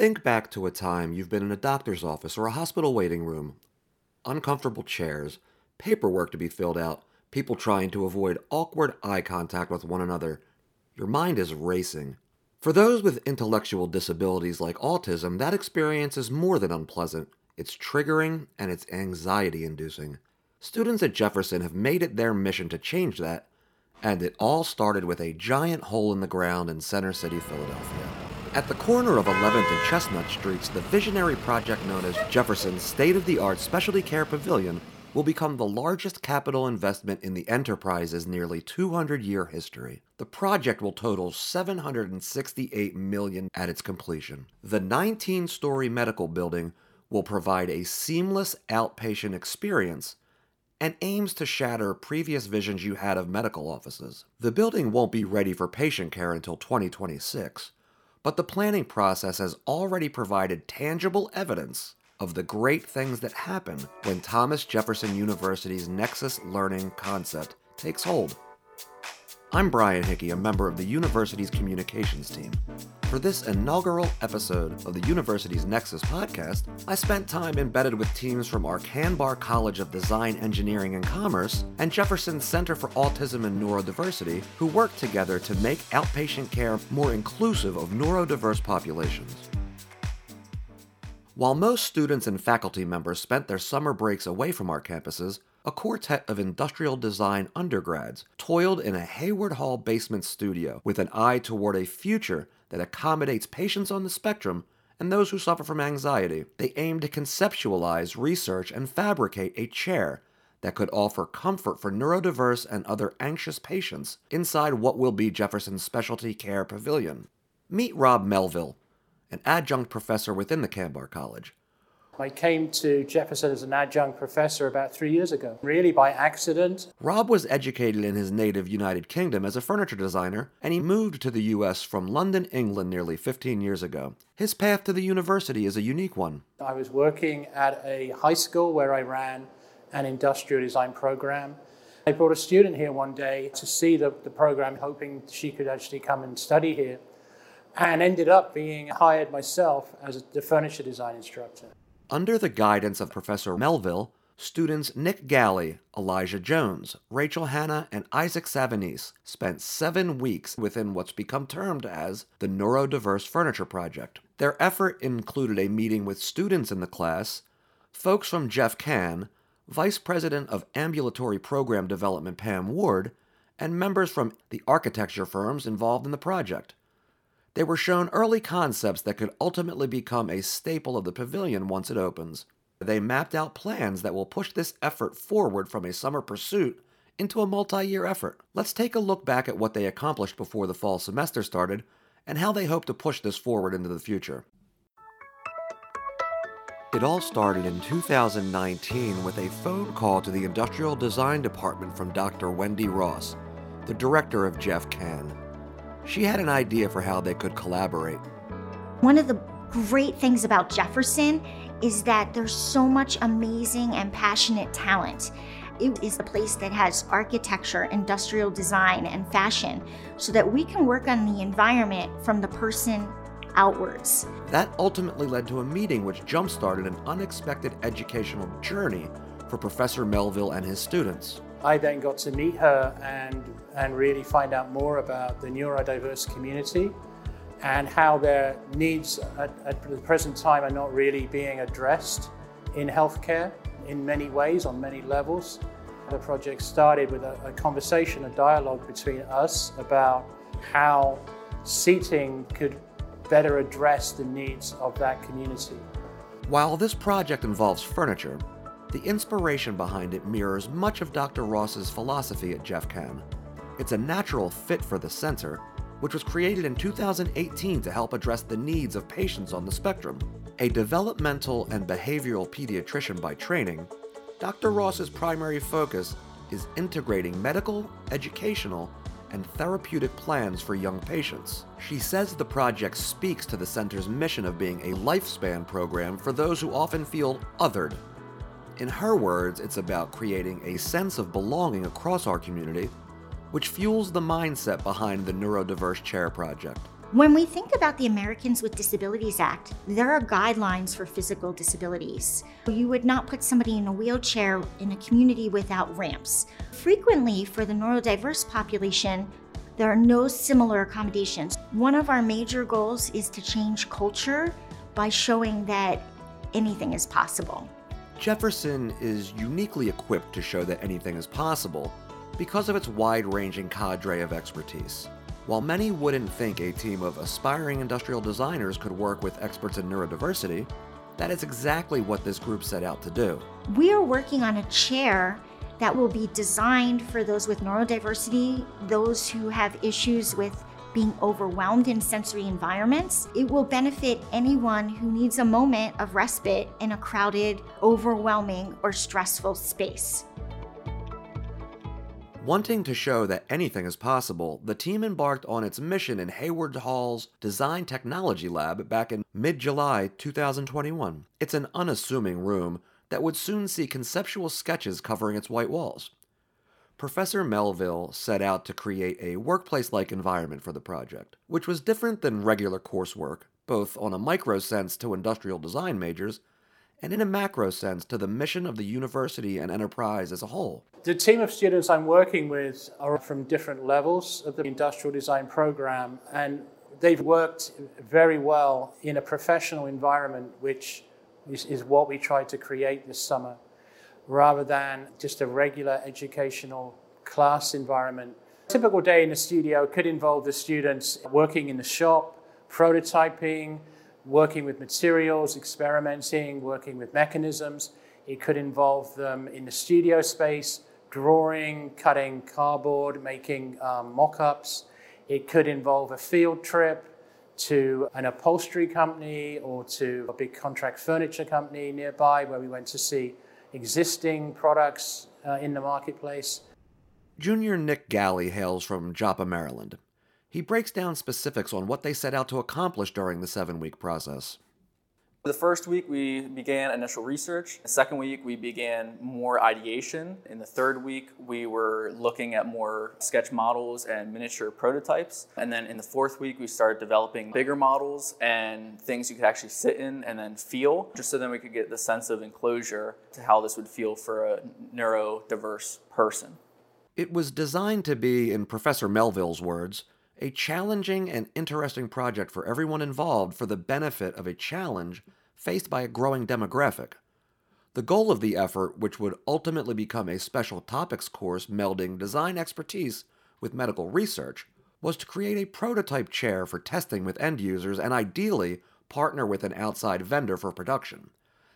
Think back to a time you've been in a doctor's office or a hospital waiting room. Uncomfortable chairs, paperwork to be filled out, people trying to avoid awkward eye contact with one another. Your mind is racing. For those with intellectual disabilities like autism, that experience is more than unpleasant. It's triggering and it's anxiety inducing. Students at Jefferson have made it their mission to change that, and it all started with a giant hole in the ground in Center City, Philadelphia. At the corner of 11th and Chestnut Streets, the visionary project known as Jefferson's State of the Art Specialty Care Pavilion will become the largest capital investment in the enterprise's nearly 200 year history. The project will total 768 million at its completion. The 19 story medical building will provide a seamless outpatient experience and aims to shatter previous visions you had of medical offices. The building won't be ready for patient care until 2026, but the planning process has already provided tangible evidence of the great things that happen when Thomas Jefferson University's Nexus Learning concept takes hold. I'm Brian Hickey, a member of the university's communications team. For this inaugural episode of the university's Nexus podcast, I spent time embedded with teams from our Kanbar College of Design, Engineering, and Commerce and Jefferson Center for Autism and Neurodiversity, who work together to make outpatient care more inclusive of neurodiverse populations. While most students and faculty members spent their summer breaks away from our campuses, a quartet of industrial design undergrads toiled in a Hayward Hall basement studio with an eye toward a future that accommodates patients on the spectrum and those who suffer from anxiety. They aimed to conceptualize, research, and fabricate a chair that could offer comfort for neurodiverse and other anxious patients inside what will be Jefferson's Specialty Care Pavilion. Meet Rob Melville, an adjunct professor within the Kanbar College. I came to Jefferson as an adjunct professor about three years ago, really by accident. Rob was educated in his native United Kingdom as a furniture designer, and he moved to the U.S. from London, England nearly 15 years ago. His path to the university is a unique one. I was working at a high school where I ran an industrial design program. I brought a student here one day to see the, the program, hoping she could actually come and study here, and ended up being hired myself as the furniture design instructor. Under the guidance of Professor Melville, students Nick Galley, Elijah Jones, Rachel Hanna, and Isaac Savanese spent seven weeks within what's become termed as the Neurodiverse Furniture Project. Their effort included a meeting with students in the class, folks from Jeff Can, Vice President of Ambulatory Program Development Pam Ward, and members from the architecture firms involved in the project. They were shown early concepts that could ultimately become a staple of the pavilion once it opens. They mapped out plans that will push this effort forward from a summer pursuit into a multi year effort. Let's take a look back at what they accomplished before the fall semester started and how they hope to push this forward into the future. It all started in 2019 with a phone call to the Industrial Design Department from Dr. Wendy Ross, the director of Jeff Can she had an idea for how they could collaborate. One of the great things about Jefferson is that there's so much amazing and passionate talent. It is a place that has architecture, industrial design, and fashion so that we can work on the environment from the person outwards. That ultimately led to a meeting which jump started an unexpected educational journey for Professor Melville and his students. I then got to meet her and, and really find out more about the neurodiverse community and how their needs at, at the present time are not really being addressed in healthcare in many ways, on many levels. The project started with a, a conversation, a dialogue between us about how seating could better address the needs of that community. While this project involves furniture, the inspiration behind it mirrors much of Dr. Ross's philosophy at Jeff Can. It's a natural fit for the center, which was created in 2018 to help address the needs of patients on the spectrum. A developmental and behavioral pediatrician by training, Dr. Ross's primary focus is integrating medical, educational, and therapeutic plans for young patients. She says the project speaks to the center's mission of being a lifespan program for those who often feel othered in her words, it's about creating a sense of belonging across our community, which fuels the mindset behind the Neurodiverse Chair Project. When we think about the Americans with Disabilities Act, there are guidelines for physical disabilities. You would not put somebody in a wheelchair in a community without ramps. Frequently, for the neurodiverse population, there are no similar accommodations. One of our major goals is to change culture by showing that anything is possible. Jefferson is uniquely equipped to show that anything is possible because of its wide ranging cadre of expertise. While many wouldn't think a team of aspiring industrial designers could work with experts in neurodiversity, that is exactly what this group set out to do. We are working on a chair that will be designed for those with neurodiversity, those who have issues with being overwhelmed in sensory environments. It will benefit anyone who needs a moment of respite in a crowded, overwhelming, or stressful space. Wanting to show that anything is possible, the team embarked on its mission in Hayward Hall's Design Technology Lab back in mid July 2021. It's an unassuming room that would soon see conceptual sketches covering its white walls. Professor Melville set out to create a workplace like environment for the project, which was different than regular coursework, both on a micro sense to industrial design majors and in a macro sense to the mission of the university and enterprise as a whole. The team of students I'm working with are from different levels of the industrial design program, and they've worked very well in a professional environment, which is, is what we tried to create this summer, rather than just a regular educational class environment. A typical day in the studio could involve the students working in the shop, prototyping, working with materials, experimenting, working with mechanisms. It could involve them in the studio space, drawing, cutting cardboard, making um, mock ups. It could involve a field trip to an upholstery company or to a big contract furniture company nearby where we went to see existing products uh, in the marketplace. Junior Nick Galley hails from Joppa, Maryland. He breaks down specifics on what they set out to accomplish during the seven week process. The first week, we began initial research. The second week, we began more ideation. In the third week, we were looking at more sketch models and miniature prototypes. And then in the fourth week, we started developing bigger models and things you could actually sit in and then feel, just so then we could get the sense of enclosure to how this would feel for a neurodiverse person. It was designed to be, in Professor Melville's words, a challenging and interesting project for everyone involved for the benefit of a challenge faced by a growing demographic. The goal of the effort, which would ultimately become a special topics course melding design expertise with medical research, was to create a prototype chair for testing with end users and ideally partner with an outside vendor for production.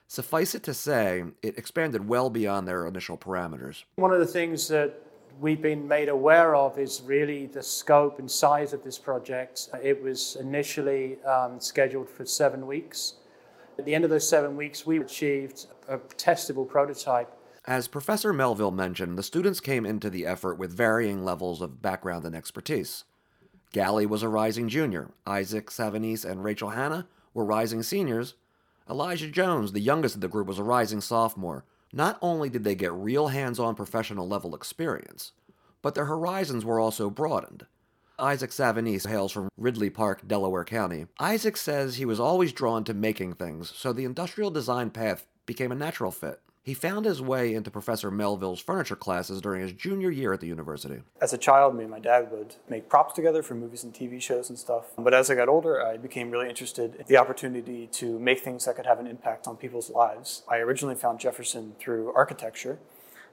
Suffice it to say, it expanded well beyond their initial parameters. One of the things that we've been made aware of is really the scope and size of this project. It was initially um, scheduled for seven weeks. At the end of those seven weeks, we achieved a testable prototype. As Professor Melville mentioned, the students came into the effort with varying levels of background and expertise. Galley was a rising junior, Isaac Savanese and Rachel Hanna were rising seniors. Elijah Jones, the youngest of the group, was a rising sophomore, not only did they get real hands on professional level experience, but their horizons were also broadened. Isaac Savanese hails from Ridley Park, Delaware County. Isaac says he was always drawn to making things, so the industrial design path became a natural fit. He found his way into Professor Melville's furniture classes during his junior year at the university. As a child, me and my dad would make props together for movies and TV shows and stuff. But as I got older, I became really interested in the opportunity to make things that could have an impact on people's lives. I originally found Jefferson through architecture.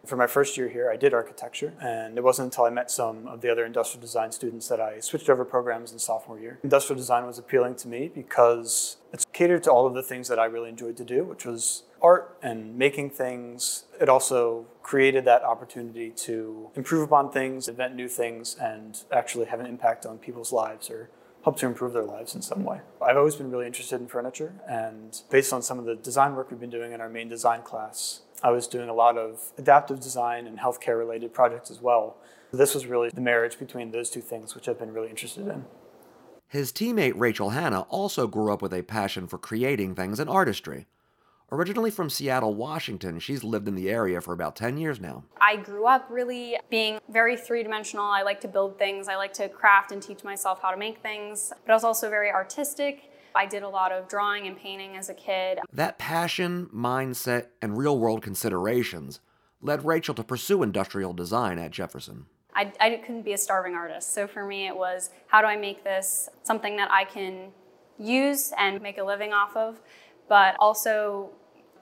For my first year here, I did architecture, and it wasn't until I met some of the other industrial design students that I switched over programs in sophomore year. Industrial design was appealing to me because it's catered to all of the things that I really enjoyed to do, which was art and making things. It also created that opportunity to improve upon things, invent new things, and actually have an impact on people's lives or help to improve their lives in some way. I've always been really interested in furniture, and based on some of the design work we've been doing in our main design class, I was doing a lot of adaptive design and healthcare related projects as well. This was really the marriage between those two things, which I've been really interested in. His teammate Rachel Hanna also grew up with a passion for creating things and artistry. Originally from Seattle, Washington, she's lived in the area for about 10 years now. I grew up really being very three dimensional. I like to build things, I like to craft and teach myself how to make things, but I was also very artistic. I did a lot of drawing and painting as a kid. That passion, mindset, and real world considerations led Rachel to pursue industrial design at Jefferson. I, I couldn't be a starving artist. So for me, it was how do I make this something that I can use and make a living off of, but also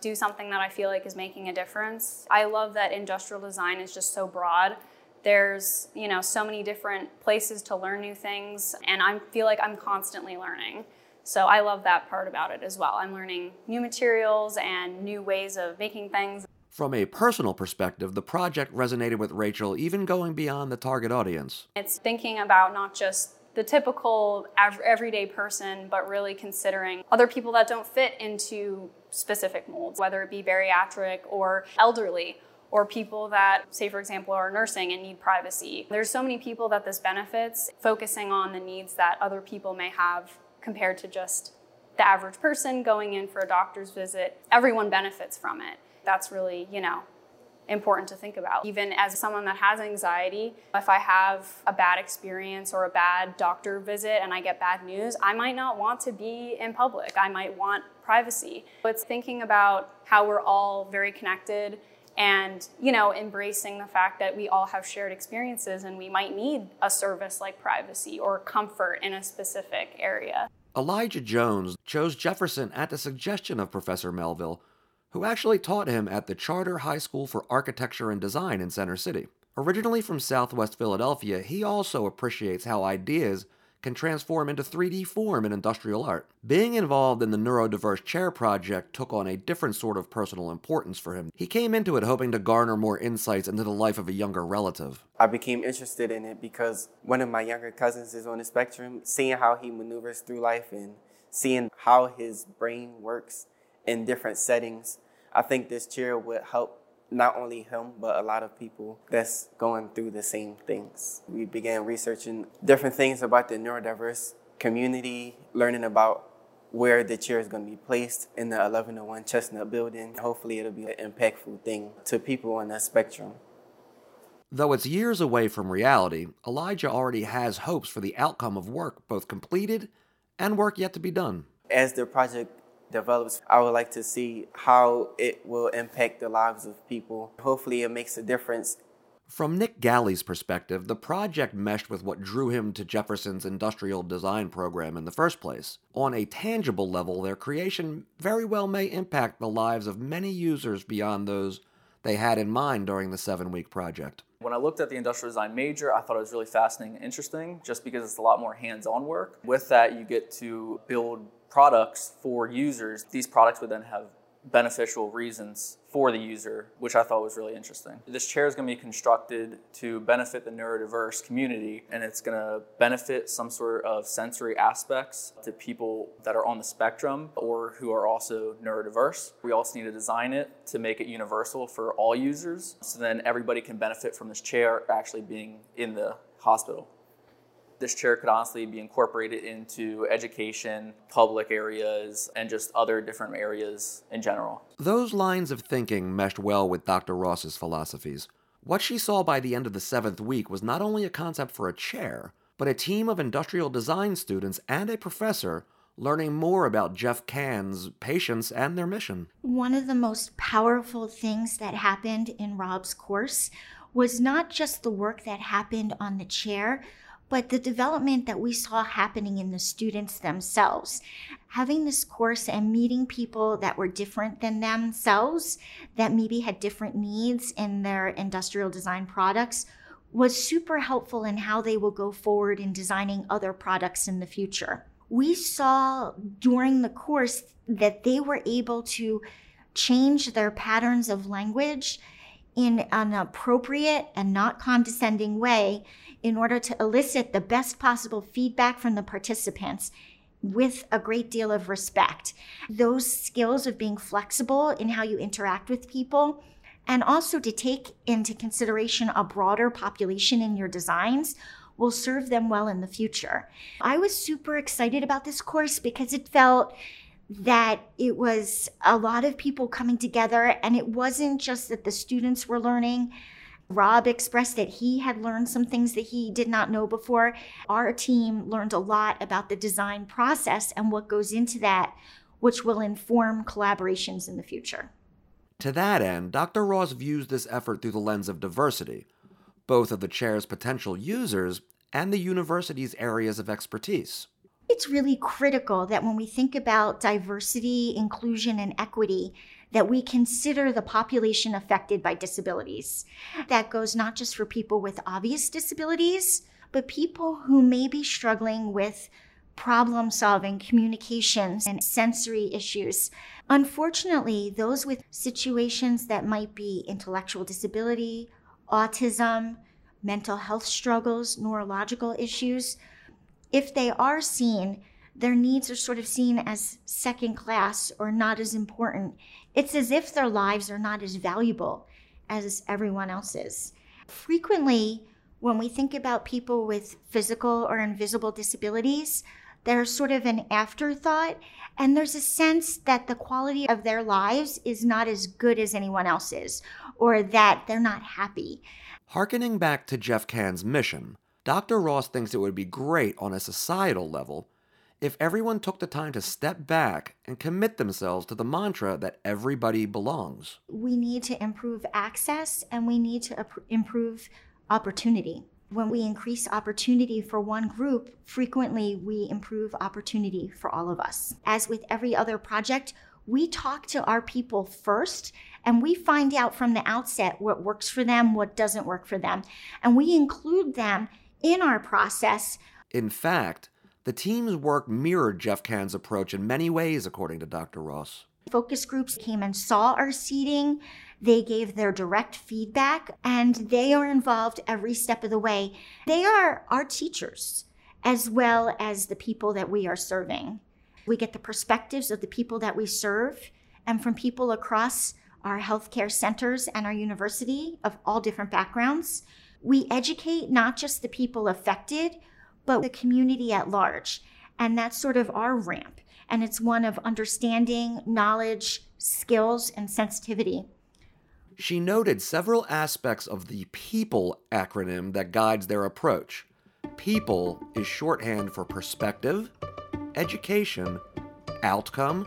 do something that I feel like is making a difference. I love that industrial design is just so broad. There's, you know, so many different places to learn new things and I feel like I'm constantly learning. So I love that part about it as well. I'm learning new materials and new ways of making things. From a personal perspective, the project resonated with Rachel even going beyond the target audience. It's thinking about not just the typical everyday person, but really considering other people that don't fit into specific molds, whether it be bariatric or elderly or people that, say, for example, are nursing and need privacy. There's so many people that this benefits, focusing on the needs that other people may have compared to just the average person going in for a doctor's visit. Everyone benefits from it. That's really, you know, important to think about. Even as someone that has anxiety, if I have a bad experience or a bad doctor visit and I get bad news, I might not want to be in public. I might want privacy. It's thinking about how we're all very connected and you know embracing the fact that we all have shared experiences and we might need a service like privacy or comfort in a specific area. Elijah Jones chose Jefferson at the suggestion of Professor Melville who actually taught him at the Charter High School for Architecture and Design in Center City. Originally from Southwest Philadelphia, he also appreciates how ideas can transform into 3D form in industrial art. Being involved in the Neurodiverse Chair project took on a different sort of personal importance for him. He came into it hoping to garner more insights into the life of a younger relative. I became interested in it because one of my younger cousins is on the spectrum. Seeing how he maneuvers through life and seeing how his brain works in different settings. I think this chair would help not only him, but a lot of people that's going through the same things. We began researching different things about the neurodiverse community, learning about where the chair is going to be placed in the 1101 Chestnut building. Hopefully, it'll be an impactful thing to people on that spectrum. Though it's years away from reality, Elijah already has hopes for the outcome of work both completed and work yet to be done. As the project develops, I would like to see how it will impact the lives of people. Hopefully, it makes a difference. From Nick Galley's perspective, the project meshed with what drew him to Jefferson's industrial design program in the first place. On a tangible level, their creation very well may impact the lives of many users beyond those they had in mind during the seven week project. When I looked at the industrial design major, I thought it was really fascinating and interesting just because it's a lot more hands on work. With that, you get to build products for users, these products would then have beneficial reasons for the user, which I thought was really interesting. This chair is going to be constructed to benefit the neurodiverse community, and it's going to benefit some sort of sensory aspects to people that are on the spectrum or who are also neurodiverse. We also need to design it to make it universal for all users, so then everybody can benefit from this chair actually being in the hospital this chair could honestly be incorporated into education, public areas, and just other different areas in general. Those lines of thinking meshed well with Dr. Ross's philosophies. What she saw by the end of the seventh week was not only a concept for a chair, but a team of industrial design students and a professor learning more about Jeff Cahn's patients and their mission. One of the most powerful things that happened in Rob's course was not just the work that happened on the chair, but the development that we saw happening in the students themselves. Having this course and meeting people that were different than themselves, that maybe had different needs in their industrial design products, was super helpful in how they will go forward in designing other products in the future. We saw during the course that they were able to change their patterns of language in an appropriate and not condescending way in order to elicit the best possible feedback from the participants with a great deal of respect. Those skills of being flexible in how you interact with people and also to take into consideration a broader population in your designs will serve them well in the future. I was super excited about this course because it felt that it was a lot of people coming together, and it wasn't just that the students were learning. Rob expressed that he had learned some things that he did not know before. Our team learned a lot about the design process and what goes into that, which will inform collaborations in the future. To that end, Dr. Ross views this effort through the lens of diversity, both of the chair's potential users and the university's areas of expertise. It's really critical that when we think about diversity, inclusion, and equity, that we consider the population affected by disabilities. That goes not just for people with obvious disabilities, but people who may be struggling with problem solving, communications, and sensory issues. Unfortunately, those with situations that might be intellectual disability, autism, mental health struggles, neurological issues, if they are seen, their needs are sort of seen as second class or not as important. It's as if their lives are not as valuable as everyone else's. Frequently, when we think about people with physical or invisible disabilities, they're sort of an afterthought, and there's a sense that the quality of their lives is not as good as anyone else's, or that they're not happy. Harkening back to Jeff Cahn's mission, Dr. Ross thinks it would be great on a societal level if everyone took the time to step back and commit themselves to the mantra that everybody belongs. We need to improve access and we need to improve opportunity. When we increase opportunity for one group, frequently we improve opportunity for all of us. As with every other project, we talk to our people first and we find out from the outset what works for them, what doesn't work for them. And we include them in our process. In fact, the team's work mirrored Jeff Cahn's approach in many ways, according to Dr. Ross. Focus groups came and saw our seating. They gave their direct feedback and they are involved every step of the way. They are our teachers as well as the people that we are serving. We get the perspectives of the people that we serve and from people across our healthcare centers and our university of all different backgrounds. We educate not just the people affected, but the community at large. And that's sort of our ramp. And it's one of understanding, knowledge, skills, and sensitivity. She noted several aspects of the PEOPLE acronym that guides their approach. PEOPLE is shorthand for perspective, education, outcome,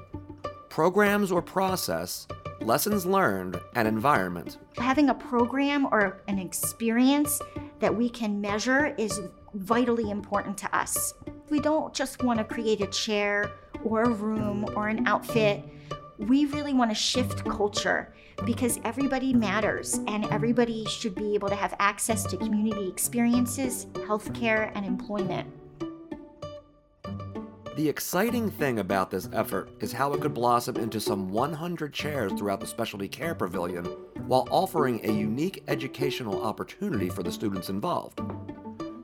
programs or process, lessons learned, and environment. Having a program or an experience that we can measure is vitally important to us. We don't just want to create a chair or a room or an outfit. We really want to shift culture because everybody matters and everybody should be able to have access to community experiences, healthcare, and employment. The exciting thing about this effort is how it could blossom into some 100 chairs throughout the specialty care pavilion while offering a unique educational opportunity for the students involved.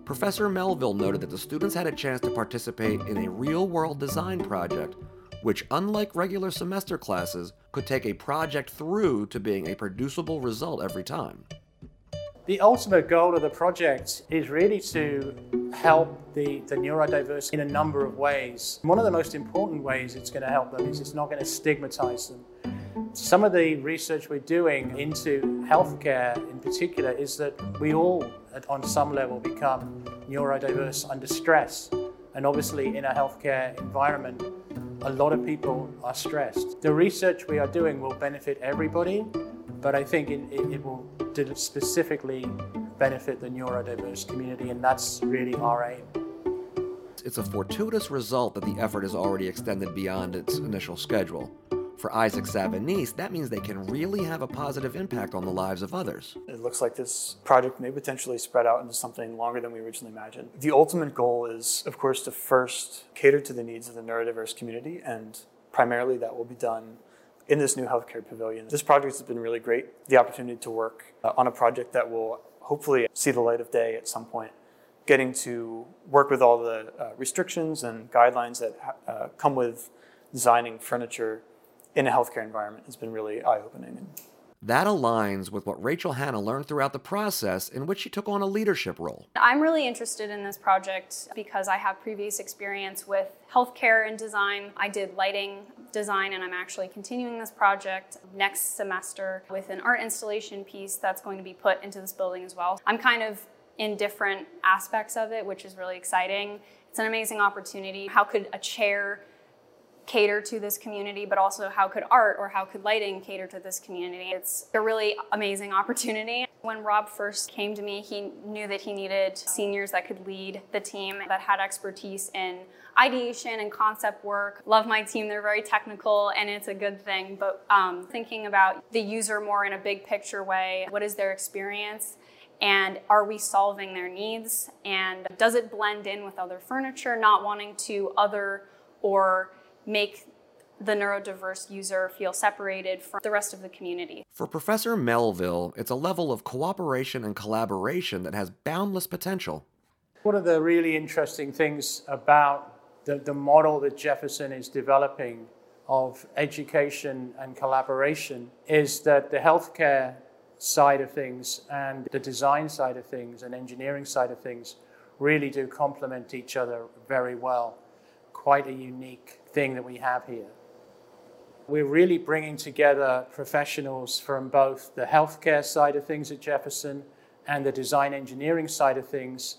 Professor Melville noted that the students had a chance to participate in a real world design project, which, unlike regular semester classes, could take a project through to being a producible result every time. The ultimate goal of the project is really to help the, the neurodiverse in a number of ways. One of the most important ways it's going to help them is it's not going to stigmatize them. Some of the research we're doing into healthcare in particular is that we all, on some level, become neurodiverse under stress. And obviously, in a healthcare environment, a lot of people are stressed. The research we are doing will benefit everybody, but I think it, it, it will specifically benefit the neurodiverse community, and that's really our aim. It's a fortuitous result that the effort is already extended beyond its initial schedule. For Isaac Savanese, that means they can really have a positive impact on the lives of others. It looks like this project may potentially spread out into something longer than we originally imagined. The ultimate goal is, of course, to first cater to the needs of the neurodiverse community, and primarily that will be done in this new healthcare pavilion. This project has been really great. The opportunity to work uh, on a project that will hopefully see the light of day at some point. Getting to work with all the uh, restrictions and guidelines that uh, come with designing furniture in a healthcare environment has been really eye opening. That aligns with what Rachel Hanna learned throughout the process in which she took on a leadership role. I'm really interested in this project because I have previous experience with healthcare and design. I did lighting design, and I'm actually continuing this project next semester with an art installation piece that's going to be put into this building as well. I'm kind of in different aspects of it, which is really exciting. It's an amazing opportunity. How could a chair cater to this community, but also how could art or how could lighting cater to this community? It's a really amazing opportunity. When Rob first came to me, he knew that he needed seniors that could lead the team that had expertise in ideation and concept work. Love my team, they're very technical and it's a good thing, but um, thinking about the user more in a big picture way, what is their experience? and are we solving their needs and does it blend in with other furniture not wanting to other or make the neurodiverse user feel separated from the rest of the community. For Professor Melville, it's a level of cooperation and collaboration that has boundless potential. One of the really interesting things about the, the model that Jefferson is developing of education and collaboration is that the healthcare side of things and the design side of things and engineering side of things really do complement each other very well. Quite a unique thing that we have here. We're really bringing together professionals from both the healthcare side of things at Jefferson and the design engineering side of things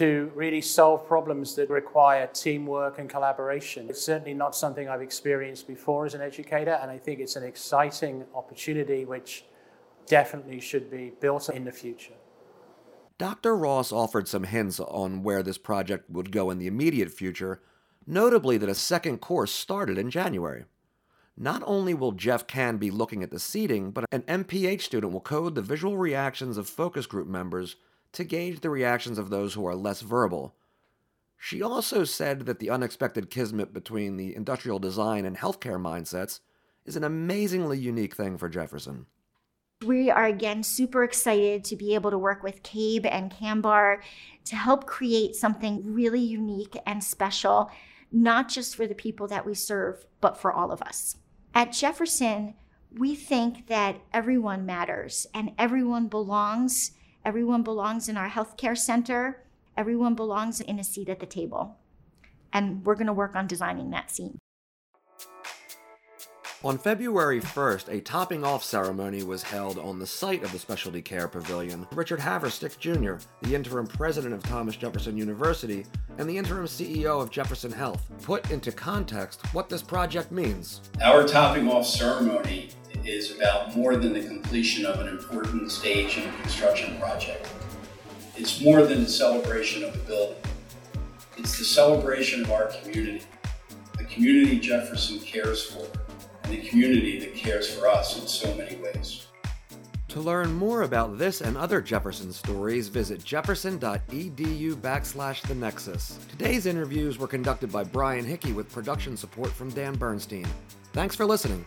to really solve problems that require teamwork and collaboration. It's certainly not something I've experienced before as an educator, and I think it's an exciting opportunity which definitely should be built in the future. Dr. Ross offered some hints on where this project would go in the immediate future, Notably, that a second course started in January. Not only will Jeff Can be looking at the seating, but an MPH student will code the visual reactions of focus group members to gauge the reactions of those who are less verbal. She also said that the unexpected kismet between the industrial design and healthcare mindsets is an amazingly unique thing for Jefferson. We are again super excited to be able to work with CABE and Kanbar to help create something really unique and special not just for the people that we serve, but for all of us. At Jefferson, we think that everyone matters and everyone belongs. Everyone belongs in our healthcare center. Everyone belongs in a seat at the table. And we're going to work on designing that scene. On February 1st, a topping off ceremony was held on the site of the Specialty Care Pavilion. Richard Haverstick Jr., the interim president of Thomas Jefferson University and the interim CEO of Jefferson Health, put into context what this project means. Our topping off ceremony is about more than the completion of an important stage in a construction project. It's more than the celebration of a building. It's the celebration of our community, the community Jefferson cares for the community that cares for us in so many ways. To learn more about this and other Jefferson stories, visit jefferson.edu backslash the Nexus. Today's interviews were conducted by Brian Hickey with production support from Dan Bernstein. Thanks for listening.